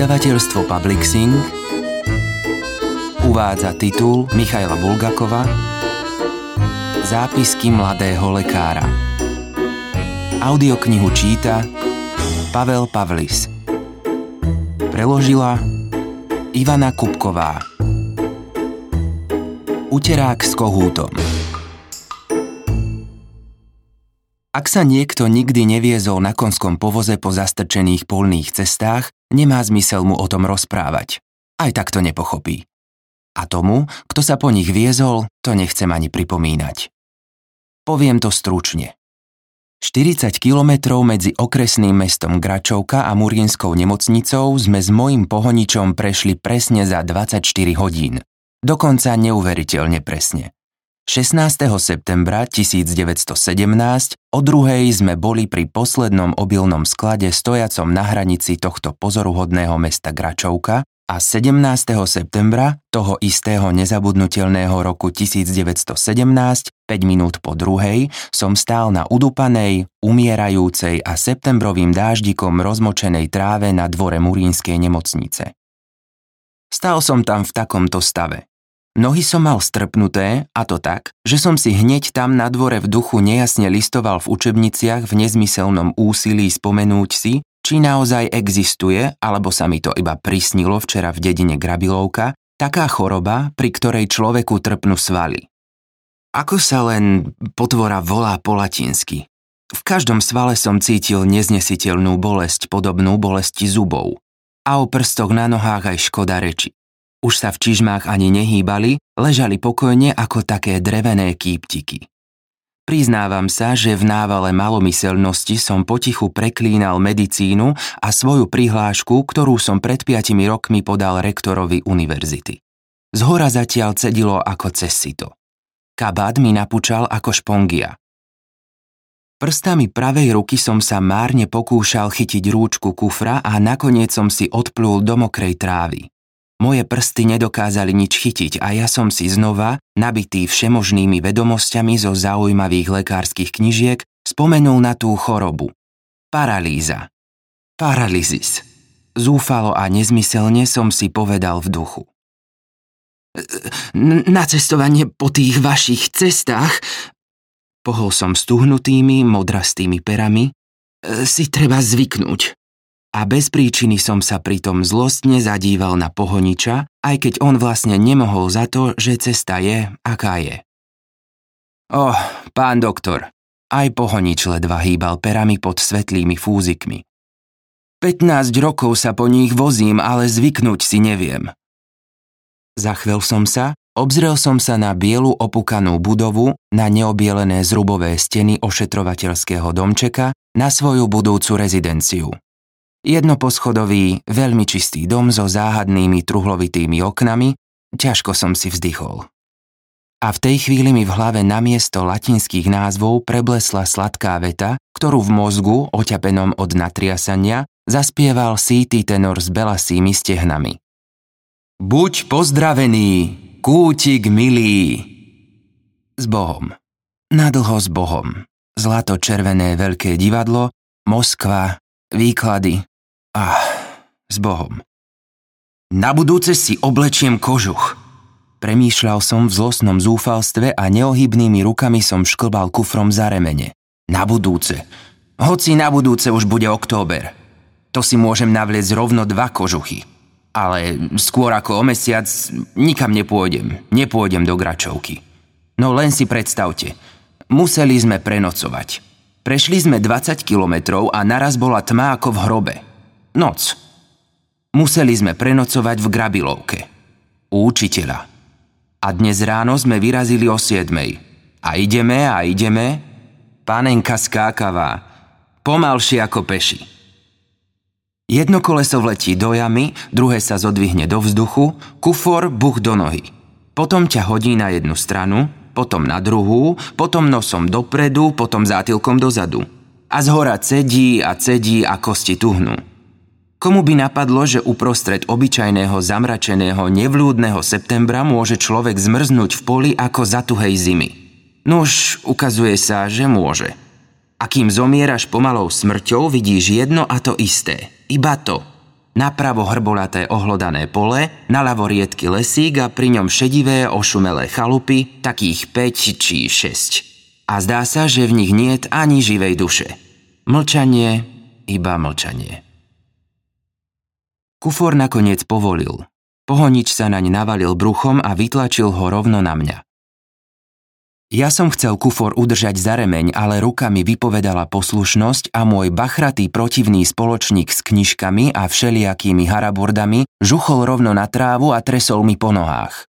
Vydavateľstvo Publixing uvádza titul Michaila Bulgakova Zápisky mladého lekára. Audioknihu číta Pavel Pavlis. Preložila Ivana Kupková. Uterák s kohútom. Ak sa niekto nikdy neviezol na konskom povoze po zastrčených polných cestách, nemá zmysel mu o tom rozprávať. Aj tak to nepochopí. A tomu, kto sa po nich viezol, to nechcem ani pripomínať. Poviem to stručne. 40 kilometrov medzi okresným mestom Gračovka a Murinskou nemocnicou sme s mojim pohoničom prešli presne za 24 hodín. Dokonca neuveriteľne presne. 16. septembra 1917 o druhej sme boli pri poslednom obilnom sklade stojacom na hranici tohto pozoruhodného mesta Gračovka a 17. septembra toho istého nezabudnutelného roku 1917, 5 minút po druhej, som stál na udupanej, umierajúcej a septembrovým dáždikom rozmočenej tráve na dvore Murínskej nemocnice. Stál som tam v takomto stave. Nohy som mal strpnuté, a to tak, že som si hneď tam na dvore v duchu nejasne listoval v učebniciach v nezmyselnom úsilí spomenúť si, či naozaj existuje, alebo sa mi to iba prisnilo včera v dedine Grabilovka, taká choroba, pri ktorej človeku trpnú svaly. Ako sa len potvora volá po latinsky. V každom svale som cítil neznesiteľnú bolesť podobnú bolesti zubov. A o prstoch na nohách aj škoda reči. Už sa v čižmách ani nehýbali, ležali pokojne ako také drevené kýptiky. Priznávam sa, že v návale malomyselnosti som potichu preklínal medicínu a svoju prihlášku, ktorú som pred piatimi rokmi podal rektorovi univerzity. Z hora zatiaľ cedilo ako cez sito. Kabát mi napúčal ako špongia. Prstami pravej ruky som sa márne pokúšal chytiť rúčku kufra a nakoniec som si odplul do mokrej trávy. Moje prsty nedokázali nič chytiť a ja som si znova, nabitý všemožnými vedomosťami zo zaujímavých lekárskych knižiek, spomenul na tú chorobu. Paralýza. Paralizis. Zúfalo a nezmyselne som si povedal v duchu. Na cestovanie po tých vašich cestách, pohol som stuhnutými, modrastými perami, si treba zvyknúť a bez príčiny som sa pritom zlostne zadíval na pohoniča, aj keď on vlastne nemohol za to, že cesta je, aká je. Oh, pán doktor, aj pohonič ledva hýbal perami pod svetlými fúzikmi. 15 rokov sa po nich vozím, ale zvyknúť si neviem. Zachvel som sa, obzrel som sa na bielu opukanú budovu, na neobielené zrubové steny ošetrovateľského domčeka, na svoju budúcu rezidenciu. Jednoposchodový, veľmi čistý dom so záhadnými truhlovitými oknami, ťažko som si vzdychol. A v tej chvíli mi v hlave namiesto latinských názvov preblesla sladká veta, ktorú v mozgu, oťapenom od natriasania, zaspieval síty tenor s belasými stehnami. Buď pozdravený, kútik milý. S Bohom. Nadlho s Bohom. Zlato-červené veľké divadlo, Moskva, výklady, a s Bohom. Na budúce si oblečiem kožuch. Premýšľal som v zlostnom zúfalstve a neohybnými rukami som šklbal kufrom za remene. Na budúce. Hoci na budúce už bude október. To si môžem navliecť rovno dva kožuchy. Ale skôr ako o mesiac nikam nepôjdem. Nepôjdem do Gračovky. No len si predstavte. Museli sme prenocovať. Prešli sme 20 kilometrov a naraz bola tma ako v hrobe. Noc. Museli sme prenocovať v Grabilovke. U učiteľa. A dnes ráno sme vyrazili o 7. A ideme a ideme. Panenka skákavá. Pomalšie ako peši. Jedno koleso vletí do jamy, druhé sa zodvihne do vzduchu, kufor buch do nohy. Potom ťa hodí na jednu stranu, potom na druhú, potom nosom dopredu, potom zátilkom dozadu. A z hora cedí a cedí a kosti tuhnú. Komu by napadlo, že uprostred obyčajného zamračeného nevlúdneho septembra môže človek zmrznúť v poli ako za tuhej zimy? Nož, ukazuje sa, že môže. A kým zomieraš pomalou smrťou, vidíš jedno a to isté. Iba to. Napravo hrbolaté ohlodané pole, naľavo riedky lesík a pri ňom šedivé ošumelé chalupy, takých 5 či 6. A zdá sa, že v nich niet ani živej duše. Mlčanie, iba mlčanie. Kufor nakoniec povolil. Pohonič sa naň navalil bruchom a vytlačil ho rovno na mňa. Ja som chcel kufor udržať za remeň, ale ruka mi vypovedala poslušnosť a môj bachratý protivný spoločník s knižkami a všelijakými harabordami žuchol rovno na trávu a tresol mi po nohách.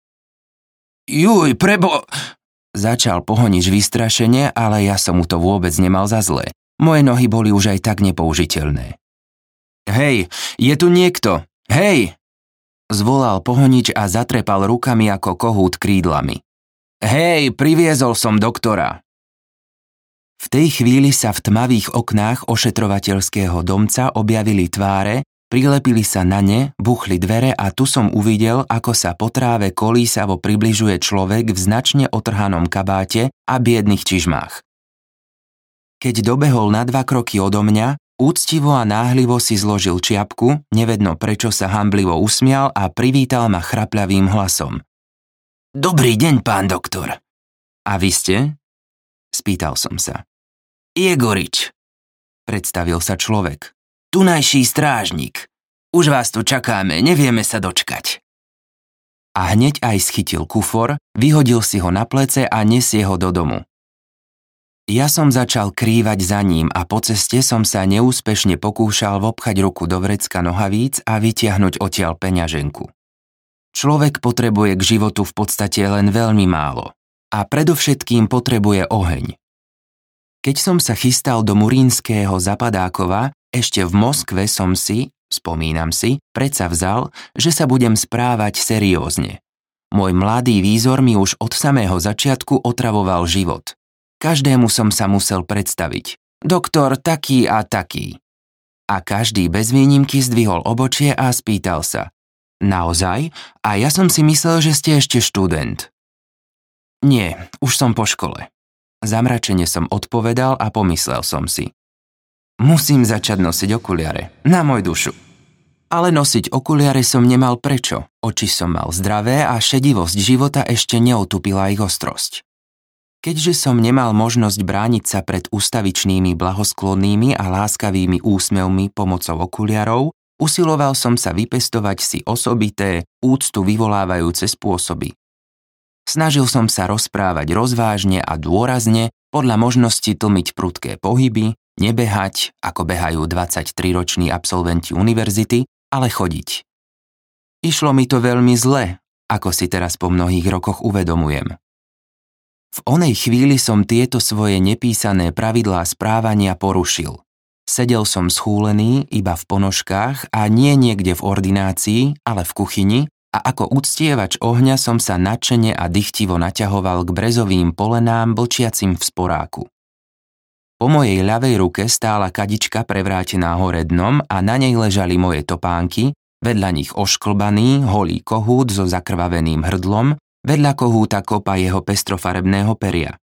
Juj, prebo... Začal pohonič vystrašene, ale ja som mu to vôbec nemal za zlé. Moje nohy boli už aj tak nepoužiteľné. Hej, je tu niekto! Hej! Zvolal pohonič a zatrepal rukami ako kohút krídlami. Hej, priviezol som doktora. V tej chvíli sa v tmavých oknách ošetrovateľského domca objavili tváre, prilepili sa na ne, buchli dvere a tu som uvidel, ako sa po tráve kolísavo približuje človek v značne otrhanom kabáte a biedných čižmách. Keď dobehol na dva kroky odo mňa, úctivo a náhlivo si zložil čiapku, nevedno prečo sa hamblivo usmial a privítal ma chrapľavým hlasom. Dobrý deň, pán doktor. A vy ste? Spýtal som sa. Jegorič, predstavil sa človek. Tunajší strážnik. Už vás tu čakáme, nevieme sa dočkať. A hneď aj schytil kufor, vyhodil si ho na plece a nesie ho do domu. Ja som začal krývať za ním a po ceste som sa neúspešne pokúšal vopchať ruku do vrecka nohavíc a vytiahnuť odtiaľ peňaženku. Človek potrebuje k životu v podstate len veľmi málo. A predovšetkým potrebuje oheň. Keď som sa chystal do Murínskeho Zapadákova, ešte v Moskve som si, spomínam si, predsa vzal, že sa budem správať seriózne. Môj mladý výzor mi už od samého začiatku otravoval život. Každému som sa musel predstaviť. Doktor taký a taký. A každý bez výnimky zdvihol obočie a spýtal sa. Naozaj? A ja som si myslel, že ste ešte študent. Nie, už som po škole. Zamračene som odpovedal a pomyslel som si. Musím začať nosiť okuliare. Na môj dušu. Ale nosiť okuliare som nemal prečo. Oči som mal zdravé a šedivosť života ešte neotupila ich ostrosť. Keďže som nemal možnosť brániť sa pred ustavičnými blahosklonnými a láskavými úsmevmi pomocou okuliarov, usiloval som sa vypestovať si osobité, úctu vyvolávajúce spôsoby. Snažil som sa rozprávať rozvážne a dôrazne, podľa možnosti tlmiť prudké pohyby, nebehať, ako behajú 23-roční absolventi univerzity, ale chodiť. Išlo mi to veľmi zle, ako si teraz po mnohých rokoch uvedomujem. V onej chvíli som tieto svoje nepísané pravidlá správania porušil. Sedel som schúlený iba v ponožkách a nie niekde v ordinácii, ale v kuchyni a ako uctievač ohňa som sa nadšene a dychtivo naťahoval k brezovým polenám blčiacim v sporáku. Po mojej ľavej ruke stála kadička prevrátená hore dnom a na nej ležali moje topánky, vedľa nich ošklbaný, holý kohút so zakrvaveným hrdlom vedľa kohúta kopa jeho pestrofarebného peria.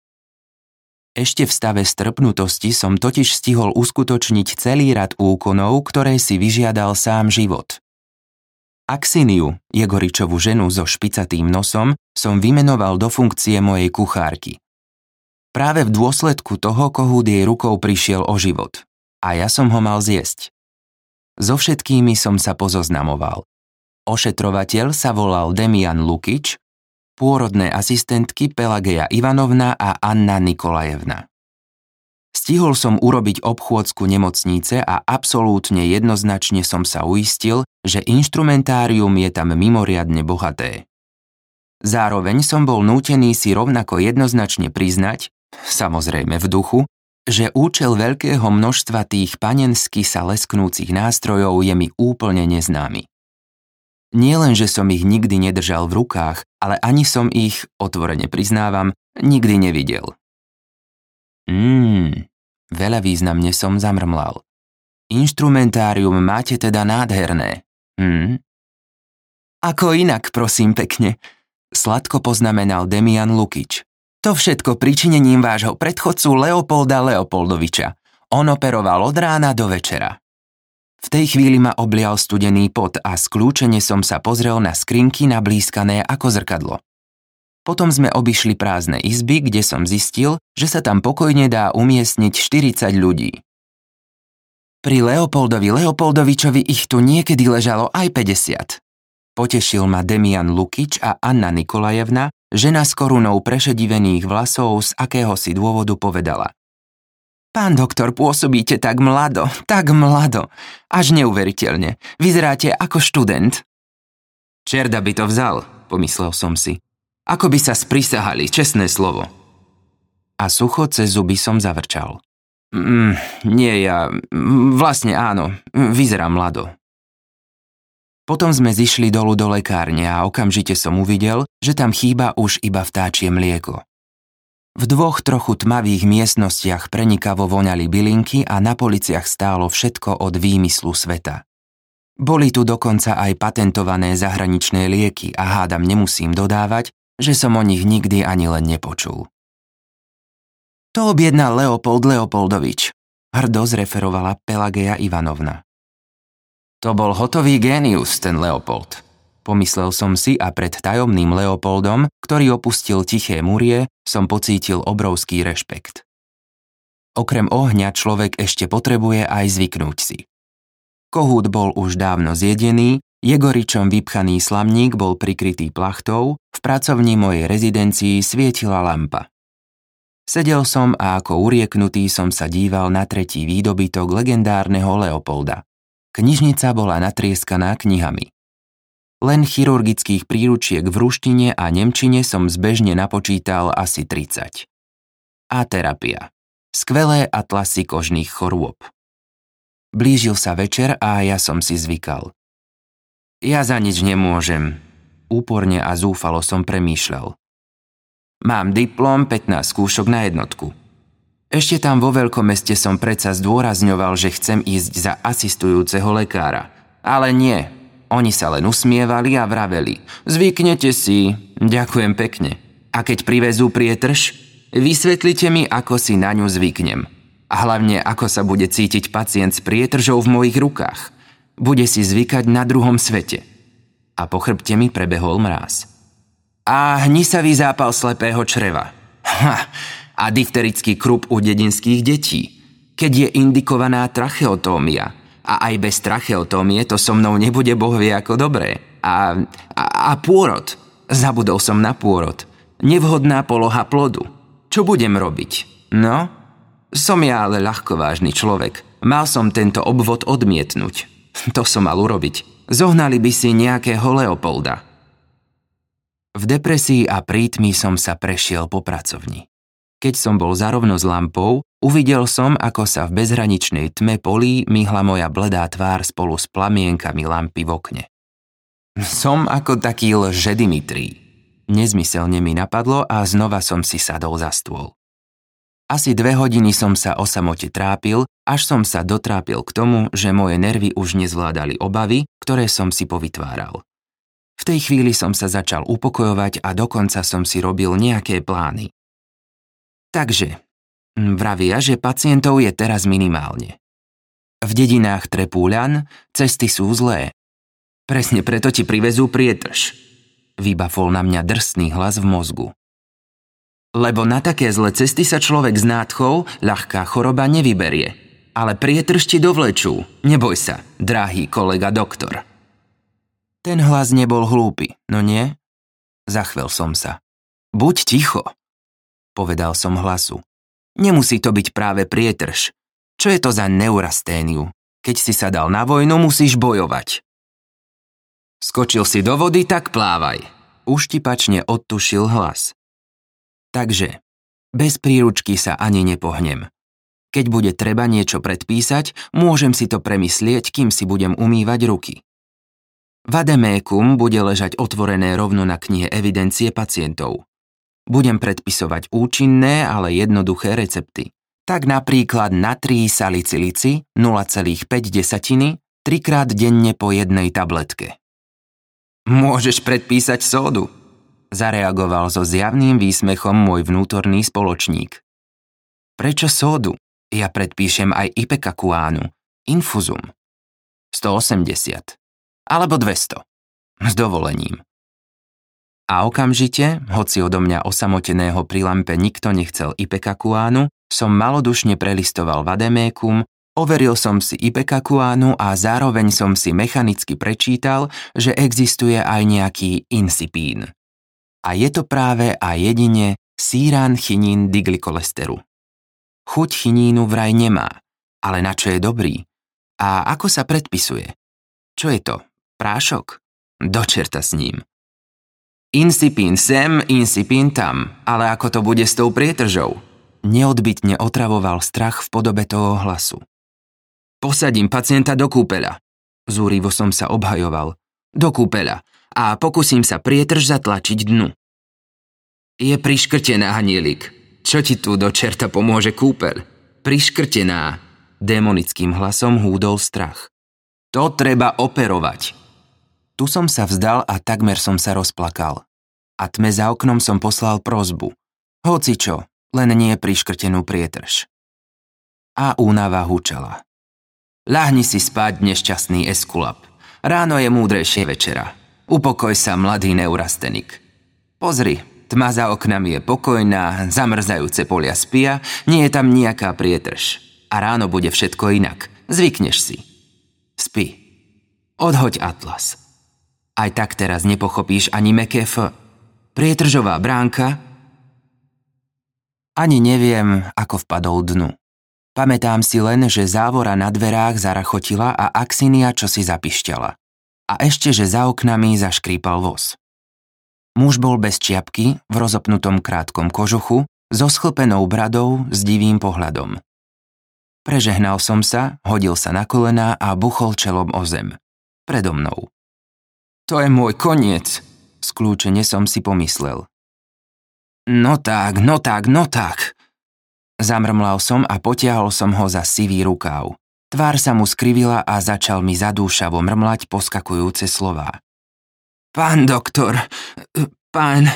Ešte v stave strpnutosti som totiž stihol uskutočniť celý rad úkonov, ktoré si vyžiadal sám život. Aksiniu, Jegoričovú ženu so špicatým nosom, som vymenoval do funkcie mojej kuchárky. Práve v dôsledku toho kohút jej rukou prišiel o život. A ja som ho mal zjesť. So všetkými som sa pozoznamoval. Ošetrovateľ sa volal Demian Lukič pôrodné asistentky Pelageja Ivanovna a Anna Nikolajevna. Stihol som urobiť obchôdzku nemocnice a absolútne jednoznačne som sa uistil, že inštrumentárium je tam mimoriadne bohaté. Zároveň som bol nútený si rovnako jednoznačne priznať, samozrejme v duchu, že účel veľkého množstva tých panensky sa lesknúcich nástrojov je mi úplne neznámy. Nie len, že som ich nikdy nedržal v rukách, ale ani som ich, otvorene priznávam, nikdy nevidel. Mmm, veľa významne som zamrmlal. Inštrumentárium máte teda nádherné. Hm? Ako inak, prosím pekne, sladko poznamenal Demian Lukič. To všetko pričinením vášho predchodcu Leopolda Leopoldoviča. On operoval od rána do večera. V tej chvíli ma oblial studený pot a skľúčene som sa pozrel na skrinky nablískané ako zrkadlo. Potom sme obišli prázdne izby, kde som zistil, že sa tam pokojne dá umiestniť 40 ľudí. Pri Leopoldovi Leopoldovičovi ich tu niekedy ležalo aj 50. Potešil ma Demian Lukič a Anna Nikolajevna, žena s korunou prešedivených vlasov z akéhosi dôvodu povedala. Pán doktor, pôsobíte tak mlado, tak mlado. Až neuveriteľne. Vyzeráte ako študent. Čerda by to vzal, pomyslel som si. Ako by sa sprisahali, čestné slovo. A sucho cez zuby som zavrčal. Mm, nie ja, vlastne áno, vyzerám mlado. Potom sme zišli dolu do lekárne a okamžite som uvidel, že tam chýba už iba vtáčie mlieko. V dvoch trochu tmavých miestnostiach prenikavo voňali bylinky a na policiach stálo všetko od výmyslu sveta. Boli tu dokonca aj patentované zahraničné lieky a hádam nemusím dodávať, že som o nich nikdy ani len nepočul. To objednal Leopold Leopoldovič, hrdo zreferovala Pelageja Ivanovna. To bol hotový génius, ten Leopold. Pomyslel som si a pred tajomným Leopoldom, ktorý opustil tiché murie, som pocítil obrovský rešpekt. Okrem ohňa človek ešte potrebuje aj zvyknúť si. Kohút bol už dávno zjedený Jegoričom vypchaný slamník bol prikrytý plachtou, v pracovni mojej rezidencii svietila lampa. Sedel som a ako urieknutý som sa díval na tretí výdobytok legendárneho Leopolda. Knižnica bola natrieskaná knihami. Len chirurgických príručiek v ruštine a nemčine som zbežne napočítal asi 30. A terapia. Skvelé atlasy kožných chorôb. Blížil sa večer a ja som si zvykal. Ja za nič nemôžem. Úporne a zúfalo som premýšľal. Mám diplom 15 skúšok na jednotku. Ešte tam vo veľkomeste som predsa zdôrazňoval, že chcem ísť za asistujúceho lekára. Ale nie. Oni sa len usmievali a vraveli. Zvyknete si. Ďakujem pekne. A keď privezú prietrž, vysvetlite mi, ako si na ňu zvyknem. A hlavne, ako sa bude cítiť pacient s prietržou v mojich rukách bude si zvykať na druhom svete. A po chrbte mi prebehol mráz. A hnisavý zápal slepého čreva. Ha, a difterický krup u dedinských detí. Keď je indikovaná tracheotómia. A aj bez tracheotómie to so mnou nebude boh vie ako dobré. A, a, a pôrod. Zabudol som na pôrod. Nevhodná poloha plodu. Čo budem robiť? No? Som ja ale ľahkovážny človek. Mal som tento obvod odmietnúť. To som mal urobiť. Zohnali by si nejakého Leopolda. V depresii a prítmi som sa prešiel po pracovni. Keď som bol zarovno s lampou, uvidel som, ako sa v bezhraničnej tme polí myhla moja bledá tvár spolu s plamienkami lampy v okne. Som ako taký lže Dimitrý. Nezmyselne mi napadlo a znova som si sadol za stôl. Asi dve hodiny som sa o samote trápil, až som sa dotrápil k tomu, že moje nervy už nezvládali obavy, ktoré som si povytváral. V tej chvíli som sa začal upokojovať a dokonca som si robil nejaké plány. Takže, vravia, že pacientov je teraz minimálne. V dedinách Trepúľan cesty sú zlé. Presne preto ti privezú prietrž. Vybafol na mňa drsný hlas v mozgu. Lebo na také zlé cesty sa človek s nádchou, ľahká choroba nevyberie. Ale prietršti dovlečú. Neboj sa, drahý kolega doktor. Ten hlas nebol hlúpy, no nie? Zachvel som sa. Buď ticho, povedal som hlasu. Nemusí to byť práve prietrž. Čo je to za neurasténiu? Keď si sa dal na vojnu, musíš bojovať. Skočil si do vody, tak plávaj. Uštipačne odtušil hlas. Takže, bez príručky sa ani nepohnem. Keď bude treba niečo predpísať, môžem si to premyslieť, kým si budem umývať ruky. Vademékum bude ležať otvorené rovno na knihe evidencie pacientov. Budem predpisovať účinné, ale jednoduché recepty. Tak napríklad natrií salicilici 0,5 desatiny trikrát denne po jednej tabletke. Môžeš predpísať sódu, zareagoval so zjavným výsmechom môj vnútorný spoločník. Prečo sódu? Ja predpíšem aj ipekakuánu, infuzum. 180. Alebo 200. S dovolením. A okamžite, hoci odo mňa osamoteného pri lampe nikto nechcel Ipekakuánu, som malodušne prelistoval Vademékum, overil som si Ipekakuánu a zároveň som si mechanicky prečítal, že existuje aj nejaký insipín. A je to práve a jedine síran chinín diglikolesteru. Chuť chinínu vraj nemá, ale na čo je dobrý? A ako sa predpisuje? Čo je to? Prášok? Dočerta s ním. Insipín sem, insipín tam, ale ako to bude s tou prietržou? Neodbitne otravoval strach v podobe toho hlasu. Posadím pacienta do kúpeľa. Zúrivo som sa obhajoval. Do kúpeľa a pokúsim sa prietrž zatlačiť dnu. Je priškrtená, hanielik. Čo ti tu do čerta pomôže kúpeľ? Priškrtená. Démonickým hlasom húdol strach. To treba operovať. Tu som sa vzdal a takmer som sa rozplakal. A tme za oknom som poslal prozbu. Hoci čo, len nie priškrtenú prietrž. A únava húčala. Ľahni si spať, nešťastný eskulap. Ráno je múdrejšie večera. Upokoj sa, mladý neurastenik. Pozri, tma za oknami je pokojná, zamrzajúce polia spia, nie je tam nejaká prietrž. A ráno bude všetko inak. Zvykneš si. Spi. Odhoď atlas. Aj tak teraz nepochopíš ani meké F. Prietržová bránka? Ani neviem, ako vpadol dnu. Pamätám si len, že závora na dverách zarachotila a Axinia čo si zapišťala. A ešte, že za oknami zaškrípal voz. Muž bol bez čiapky, v rozopnutom krátkom kožuchu, so schlpenou bradou, s divým pohľadom. Prežehnal som sa, hodil sa na kolená a buchol čelom o zem. Predo mnou. To je môj koniec, skľúčene som si pomyslel. No tak, no tak, no tak. Zamrmlal som a potiahol som ho za sivý rukáv. Tvár sa mu skrivila a začal mi zadúšavo mrmlať poskakujúce slová. Pán doktor, pán,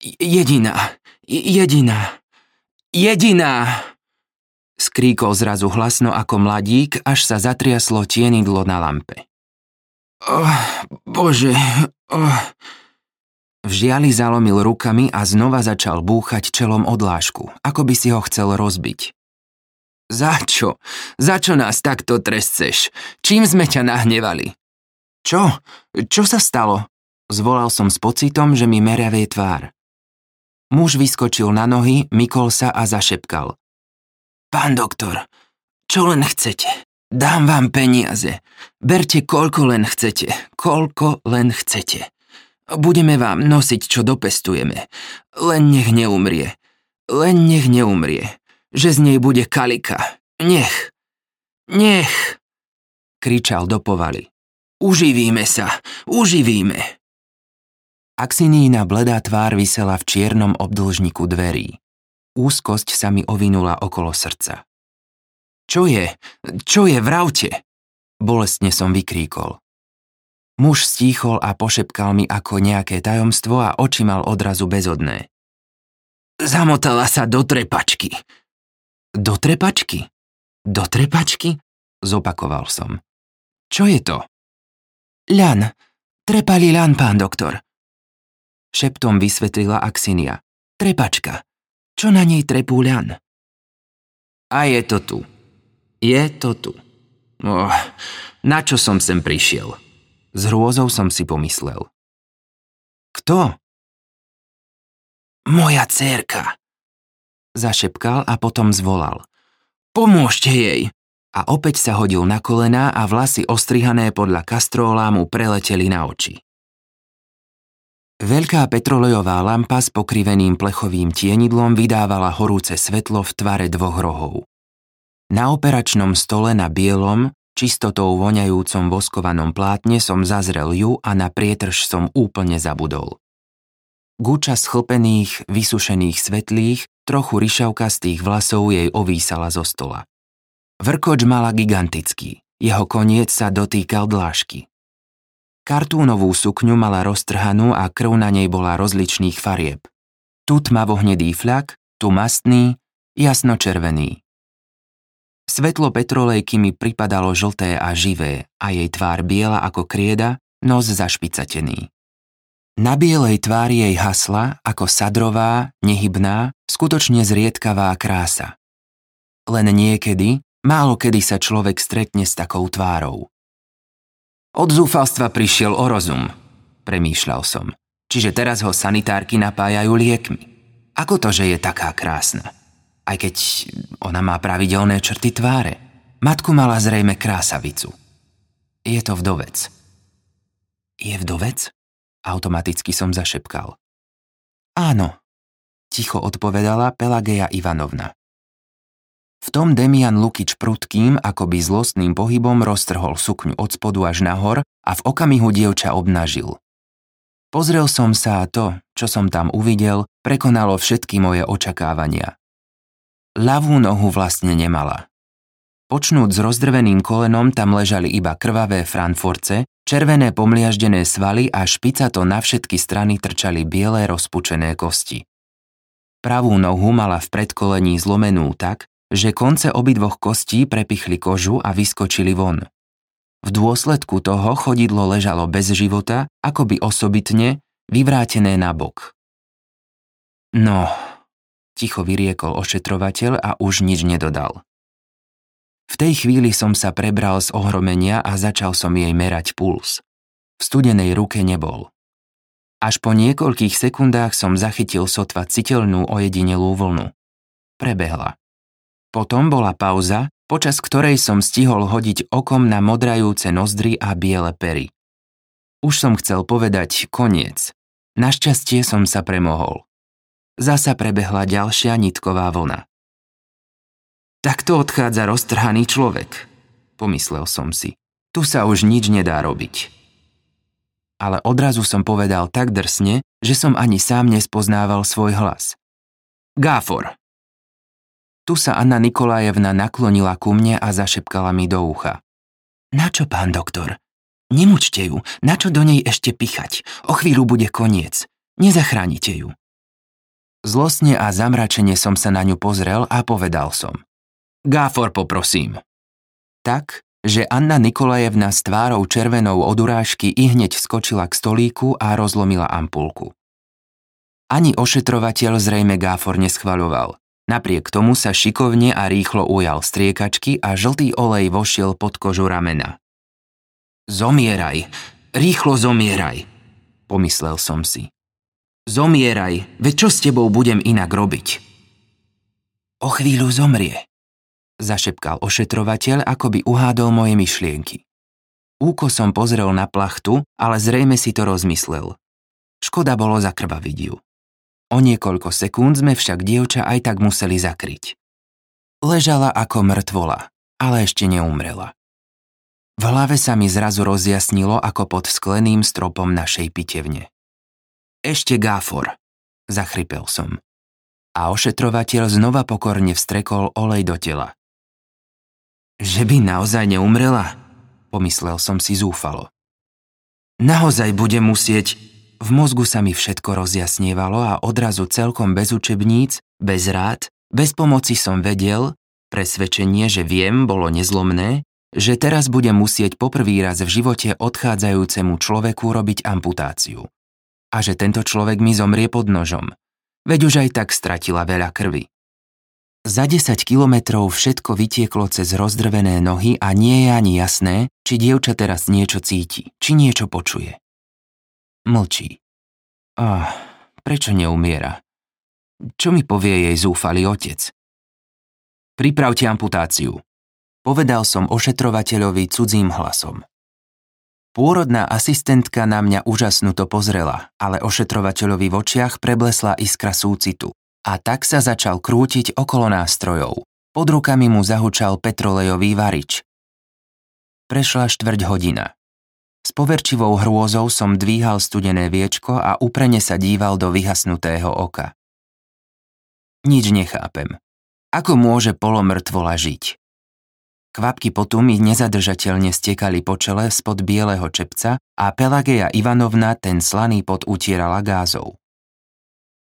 jediná, jediná, jediná, skríkol zrazu hlasno ako mladík, až sa zatriaslo tienidlo na lampe. Oh, bože, oh. V žiali zalomil rukami a znova začal búchať čelom odlášku, ako by si ho chcel rozbiť. Za čo? Za čo nás takto trestceš? Čím sme ťa nahnevali? Čo? Čo sa stalo? Zvolal som s pocitom, že mi meriavie tvár. Muž vyskočil na nohy, mykol sa a zašepkal. Pán doktor, čo len chcete? Dám vám peniaze. Berte koľko len chcete. Koľko len chcete. Budeme vám nosiť, čo dopestujeme. Len nech neumrie. Len nech neumrie. Že z nej bude kalika. Nech. Nech. Kričal do povaly. Uživíme sa. Uživíme. Axinína bledá tvár vysela v čiernom obdĺžniku dverí. Úzkosť sa mi ovinula okolo srdca. Čo je? Čo je? Vravte! Bolestne som vykríkol. Muž stíchol a pošepkal mi ako nejaké tajomstvo a oči mal odrazu bezodné. Zamotala sa do trepačky. Do trepačky? Do trepačky? Zopakoval som. Čo je to? Ľan. Trepali ľan, pán doktor. Šeptom vysvetlila Axinia. Trepačka. Čo na nej trepú ľan? A je to tu. Je to tu. Oh, na čo som sem prišiel? S hrôzou som si pomyslel. Kto? Moja dcerka. Zašepkal a potom zvolal. Pomôžte jej! A opäť sa hodil na kolená a vlasy ostrihané podľa kastróla mu preleteli na oči. Veľká petrolejová lampa s pokriveným plechovým tienidlom vydávala horúce svetlo v tvare dvoch rohov. Na operačnom stole na bielom, čistotou voňajúcom voskovanom plátne som zazrel ju a na prietrž som úplne zabudol. Guča schlpených, vysušených svetlých, trochu ryšavkastých vlasov jej ovísala zo stola. Vrkoč mala gigantický, jeho koniec sa dotýkal dlášky. Kartúnovú sukňu mala roztrhanú a krv na nej bola rozličných farieb. Tu tmavo hnedý flak, tu mastný, jasno červený. Svetlo petrolejky mi pripadalo žlté a živé a jej tvár biela ako krieda, nos zašpicatený. Na bielej tvári jej hasla ako sadrová, nehybná, skutočne zriedkavá krása. Len niekedy, málo kedy sa človek stretne s takou tvárou. Od zúfalstva prišiel o rozum, premýšľal som. Čiže teraz ho sanitárky napájajú liekmi. Ako to, že je taká krásna? Aj keď ona má pravidelné črty tváre. Matku mala zrejme krásavicu. Je to vdovec. Je vdovec? Automaticky som zašepkal. Áno, ticho odpovedala Pelageja Ivanovna. V tom Demian Lukič prudkým, akoby zlostným pohybom roztrhol sukňu od spodu až nahor a v okamihu dievča obnažil. Pozrel som sa a to, čo som tam uvidel, prekonalo všetky moje očakávania. Ľavú nohu vlastne nemala. Počnúť s rozdrveným kolenom tam ležali iba krvavé franforce, červené pomliaždené svaly a špica to na všetky strany trčali biele rozpučené kosti. Pravú nohu mala v predkolení zlomenú tak, že konce obidvoch kostí prepichli kožu a vyskočili von. V dôsledku toho chodidlo ležalo bez života, akoby osobitne, vyvrátené na bok. No, ticho vyriekol ošetrovateľ a už nič nedodal. V tej chvíli som sa prebral z ohromenia a začal som jej merať puls. V studenej ruke nebol. Až po niekoľkých sekundách som zachytil sotva citeľnú ojedinelú vlnu. Prebehla. Potom bola pauza počas ktorej som stihol hodiť okom na modrajúce nozdry a biele pery. Už som chcel povedať koniec. Našťastie som sa premohol. Zasa prebehla ďalšia nitková vlna. Takto odchádza roztrhaný človek, pomyslel som si. Tu sa už nič nedá robiť. Ale odrazu som povedal tak drsne, že som ani sám nespoznával svoj hlas. Gáfor, tu sa Anna Nikolajevna naklonila ku mne a zašepkala mi do ucha. Na čo, pán doktor? Nemučte ju, na čo do nej ešte pichať? O chvíľu bude koniec. Nezachránite ju. Zlostne a zamračene som sa na ňu pozrel a povedal som. Gáfor poprosím. Tak, že Anna Nikolajevna s tvárou červenou od urážky i hneď skočila k stolíku a rozlomila ampulku. Ani ošetrovateľ zrejme Gáfor neschvaľoval. Napriek tomu sa šikovne a rýchlo ujal striekačky a žltý olej vošiel pod kožu ramena. Zomieraj, rýchlo zomieraj, pomyslel som si. Zomieraj, veď čo s tebou budem inak robiť? O chvíľu zomrie, zašepkal ošetrovateľ, ako by uhádol moje myšlienky. Úko som pozrel na plachtu, ale zrejme si to rozmyslel. Škoda bolo zakrvaviť ju. O niekoľko sekúnd sme však dievča aj tak museli zakryť. Ležala ako mŕtvola, ale ešte neumrela. V hlave sa mi zrazu rozjasnilo ako pod skleným stropom našej pitevne. Ešte gáfor, zachrypel som. A ošetrovateľ znova pokorne vstrekol olej do tela. Že by naozaj neumrela? Pomyslel som si zúfalo. Naozaj bude musieť v mozgu sa mi všetko rozjasnievalo a odrazu celkom bez učebníc, bez rád, bez pomoci som vedel, presvedčenie, že viem, bolo nezlomné, že teraz budem musieť poprvý raz v živote odchádzajúcemu človeku robiť amputáciu. A že tento človek mi zomrie pod nožom. Veď už aj tak stratila veľa krvi. Za 10 kilometrov všetko vytieklo cez rozdrvené nohy a nie je ani jasné, či dievča teraz niečo cíti, či niečo počuje. Mlčí. Ah, prečo neumiera? Čo mi povie jej zúfalý otec? Pripravte amputáciu. Povedal som ošetrovateľovi cudzím hlasom. Pôrodná asistentka na mňa úžasnuto pozrela, ale ošetrovateľovi v očiach preblesla iskra súcitu a tak sa začal krútiť okolo nástrojov. Pod rukami mu zahučal petrolejový varič. Prešla štvrť hodina. S poverčivou hrôzou som dvíhal studené viečko a uprene sa díval do vyhasnutého oka. Nič nechápem. Ako môže polomrtvola žiť? Kvapky potu mi nezadržateľne stekali po čele spod bieleho čepca a Pelageja Ivanovna ten slaný pot utierala gázov.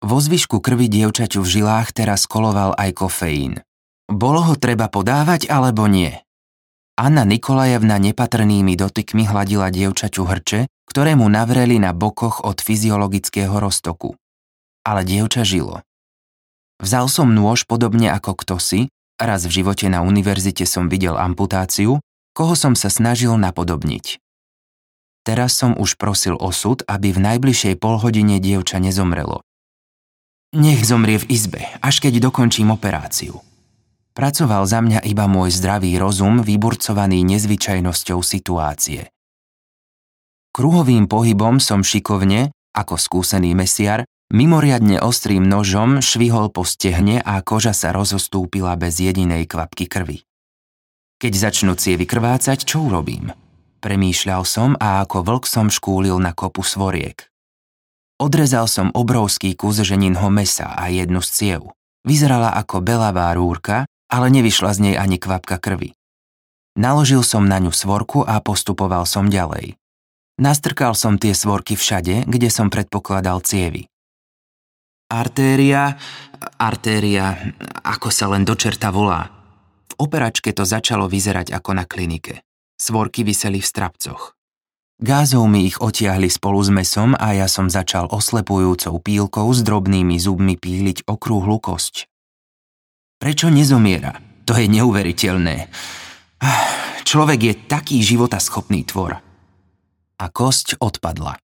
Vo zvyšku krvi dievčaťu v žilách teraz koloval aj kofeín. Bolo ho treba podávať alebo nie? Anna Nikolajevna nepatrnými dotykmi hladila dievčaťu hrče, ktoré mu navreli na bokoch od fyziologického roztoku. Ale dievča žilo. Vzal som nôž podobne ako kto si, raz v živote na univerzite som videl amputáciu, koho som sa snažil napodobniť. Teraz som už prosil osud, aby v najbližšej polhodine dievča nezomrelo. Nech zomrie v izbe, až keď dokončím operáciu. Pracoval za mňa iba môj zdravý rozum, vyburcovaný nezvyčajnosťou situácie. Kruhovým pohybom som šikovne, ako skúsený mesiar, mimoriadne ostrým nožom švihol po stehne a koža sa rozostúpila bez jedinej kvapky krvi. Keď začnú cievy krvácať, čo urobím? Premýšľal som a ako vlk som škúlil na kopu svoriek. Odrezal som obrovský kus ženinho mesa a jednu z ciev. Vyzerala ako belavá rúrka ale nevyšla z nej ani kvapka krvi. Naložil som na ňu svorku a postupoval som ďalej. Nastrkal som tie svorky všade, kde som predpokladal cievy. Artéria, artéria, ako sa len do čerta volá. V operačke to začalo vyzerať ako na klinike. Svorky vyseli v strapcoch. Gázov mi ich otiahli spolu s mesom a ja som začal oslepujúcou pílkou s drobnými zubmi píliť okrúhlu kosť. Prečo nezomiera? To je neuveriteľné. Človek je taký životaschopný tvor. A kosť odpadla.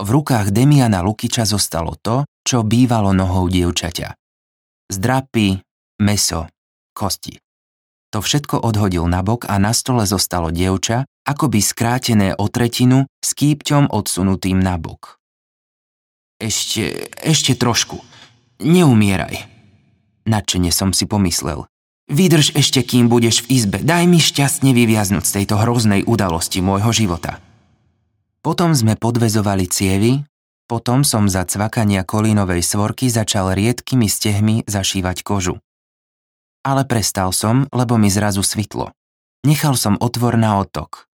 V rukách Demiana Lukiča zostalo to, čo bývalo nohou dievčaťa. Zdrapy, meso, kosti. To všetko odhodil nabok a na stole zostalo dievča, akoby skrátené o tretinu s kýpťom odsunutým nabok. Ešte, ešte trošku. Neumieraj, Nadšene som si pomyslel. Vydrž ešte, kým budeš v izbe, daj mi šťastne vyviaznuť z tejto hroznej udalosti môjho života. Potom sme podvezovali cievy, potom som za cvakania kolínovej svorky začal riedkými stehmi zašívať kožu. Ale prestal som, lebo mi zrazu svitlo. Nechal som otvor na otok.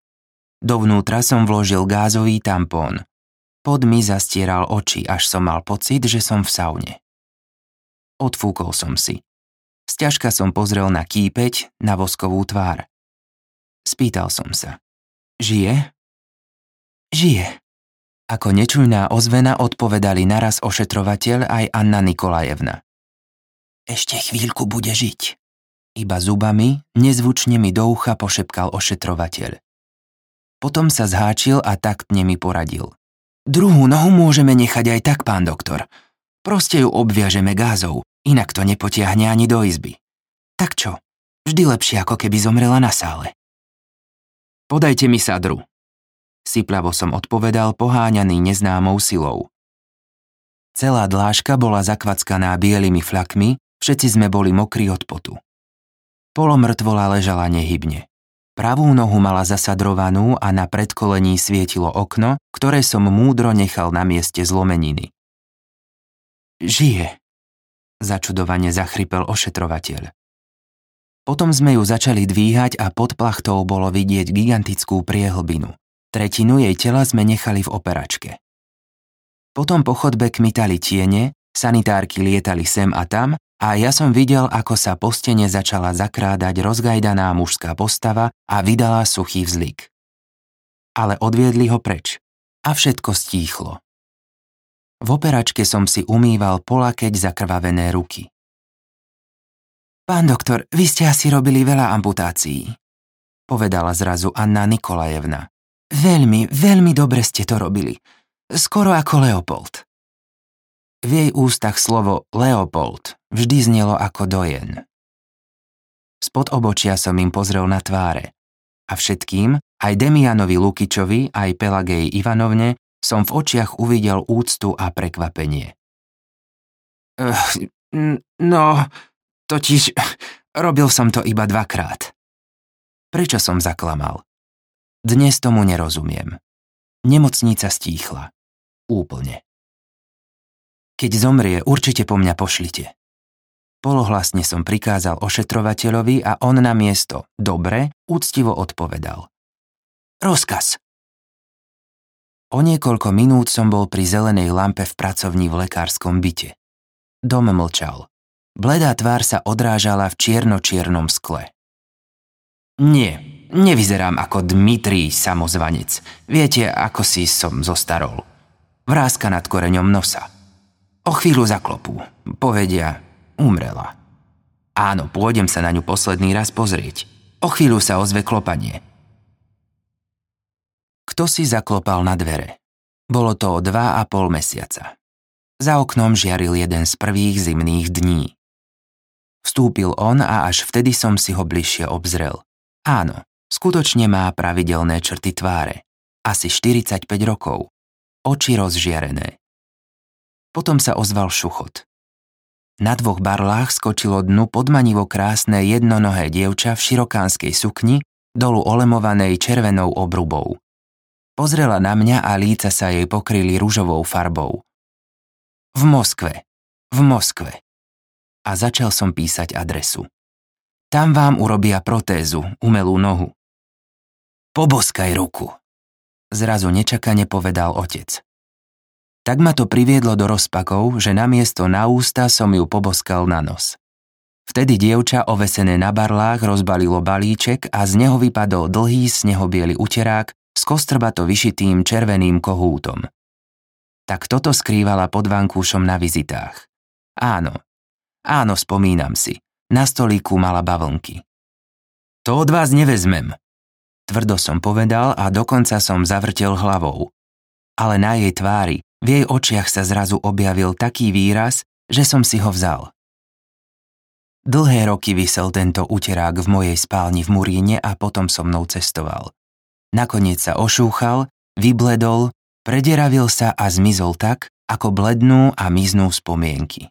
Dovnútra som vložil gázový tampón. Pod mi zastieral oči, až som mal pocit, že som v saune. Odfúkol som si. Sťažka som pozrel na kýpeť, na voskovú tvár. Spýtal som sa. Žije? Žije. Ako nečujná ozvena odpovedali naraz ošetrovateľ aj Anna Nikolajevna. Ešte chvíľku bude žiť. Iba zubami, nezvučne mi do ucha pošepkal ošetrovateľ. Potom sa zháčil a taktne mi poradil. Druhú nohu môžeme nechať aj tak, pán doktor. Proste ju obviažeme gázov, inak to nepotiahne ani do izby. Tak čo? Vždy lepšie, ako keby zomrela na sále. Podajte mi sadru. Syplavo som odpovedal, poháňaný neznámou silou. Celá dlážka bola zakvackaná bielými flakmi, všetci sme boli mokrí od potu. Polomrtvola ležala nehybne. Pravú nohu mala zasadrovanú a na predkolení svietilo okno, ktoré som múdro nechal na mieste zlomeniny. Žije, Začudovane zachrypel ošetrovateľ. Potom sme ju začali dvíhať a pod plachtou bolo vidieť gigantickú priehlbinu. Tretinu jej tela sme nechali v operačke. Potom po chodbe kmitali tiene, sanitárky lietali sem a tam a ja som videl, ako sa po stene začala zakrádať rozgajdaná mužská postava a vydala suchý vzlik. Ale odviedli ho preč a všetko stíchlo. V operačke som si umýval polakeť zakrvavené ruky. Pán doktor, vy ste asi robili veľa amputácií, povedala zrazu Anna Nikolajevna. Veľmi, veľmi dobre ste to robili. Skoro ako Leopold. V jej ústach slovo Leopold vždy znelo ako dojen. Spod obočia som im pozrel na tváre. A všetkým, aj Demianovi Lukičovi, aj Pelagej Ivanovne, som v očiach uvidel úctu a prekvapenie. No, totiž robil som to iba dvakrát. Prečo som zaklamal? Dnes tomu nerozumiem. Nemocnica stíchla. Úplne. Keď zomrie, určite po mňa pošlite. Polohlasne som prikázal ošetrovateľovi a on na miesto dobre úctivo odpovedal. Rozkaz. O niekoľko minút som bol pri zelenej lampe v pracovni v lekárskom byte. Dom mlčal. Bledá tvár sa odrážala v čierno-čiernom skle. Nie, nevyzerám ako Dmitrij samozvanec. Viete, ako si som zostarol. Vrázka nad koreňom nosa. O chvíľu zaklopú. Povedia, umrela. Áno, pôjdem sa na ňu posledný raz pozrieť. O chvíľu sa ozve klopanie. Kto si zaklopal na dvere? Bolo to o dva a pol mesiaca. Za oknom žiaril jeden z prvých zimných dní. Vstúpil on a až vtedy som si ho bližšie obzrel. Áno, skutočne má pravidelné črty tváre. Asi 45 rokov. Oči rozžiarené. Potom sa ozval šuchot. Na dvoch barlách skočilo dnu podmanivo krásne jednonohé dievča v širokánskej sukni, dolu olemovanej červenou obrubou. Pozrela na mňa a líca sa jej pokryli rúžovou farbou. V Moskve. V Moskve a začal som písať adresu. Tam vám urobia protézu, umelú nohu. Poboskaj ruku, zrazu nečakane povedal otec. Tak ma to priviedlo do rozpakov, že namiesto na ústa som ju poboskal na nos. Vtedy dievča ovesené na barlách rozbalilo balíček a z neho vypadol dlhý snehobiely uterák s kostrbato vyšitým červeným kohútom. Tak toto skrývala pod vankúšom na vizitách. Áno, Áno, spomínam si. Na stolíku mala bavlnky. To od vás nevezmem. Tvrdo som povedal a dokonca som zavrtel hlavou. Ale na jej tvári, v jej očiach sa zrazu objavil taký výraz, že som si ho vzal. Dlhé roky vysel tento uterák v mojej spálni v Muríne a potom so mnou cestoval. Nakoniec sa ošúchal, vybledol, prederavil sa a zmizol tak, ako blednú a miznú spomienky.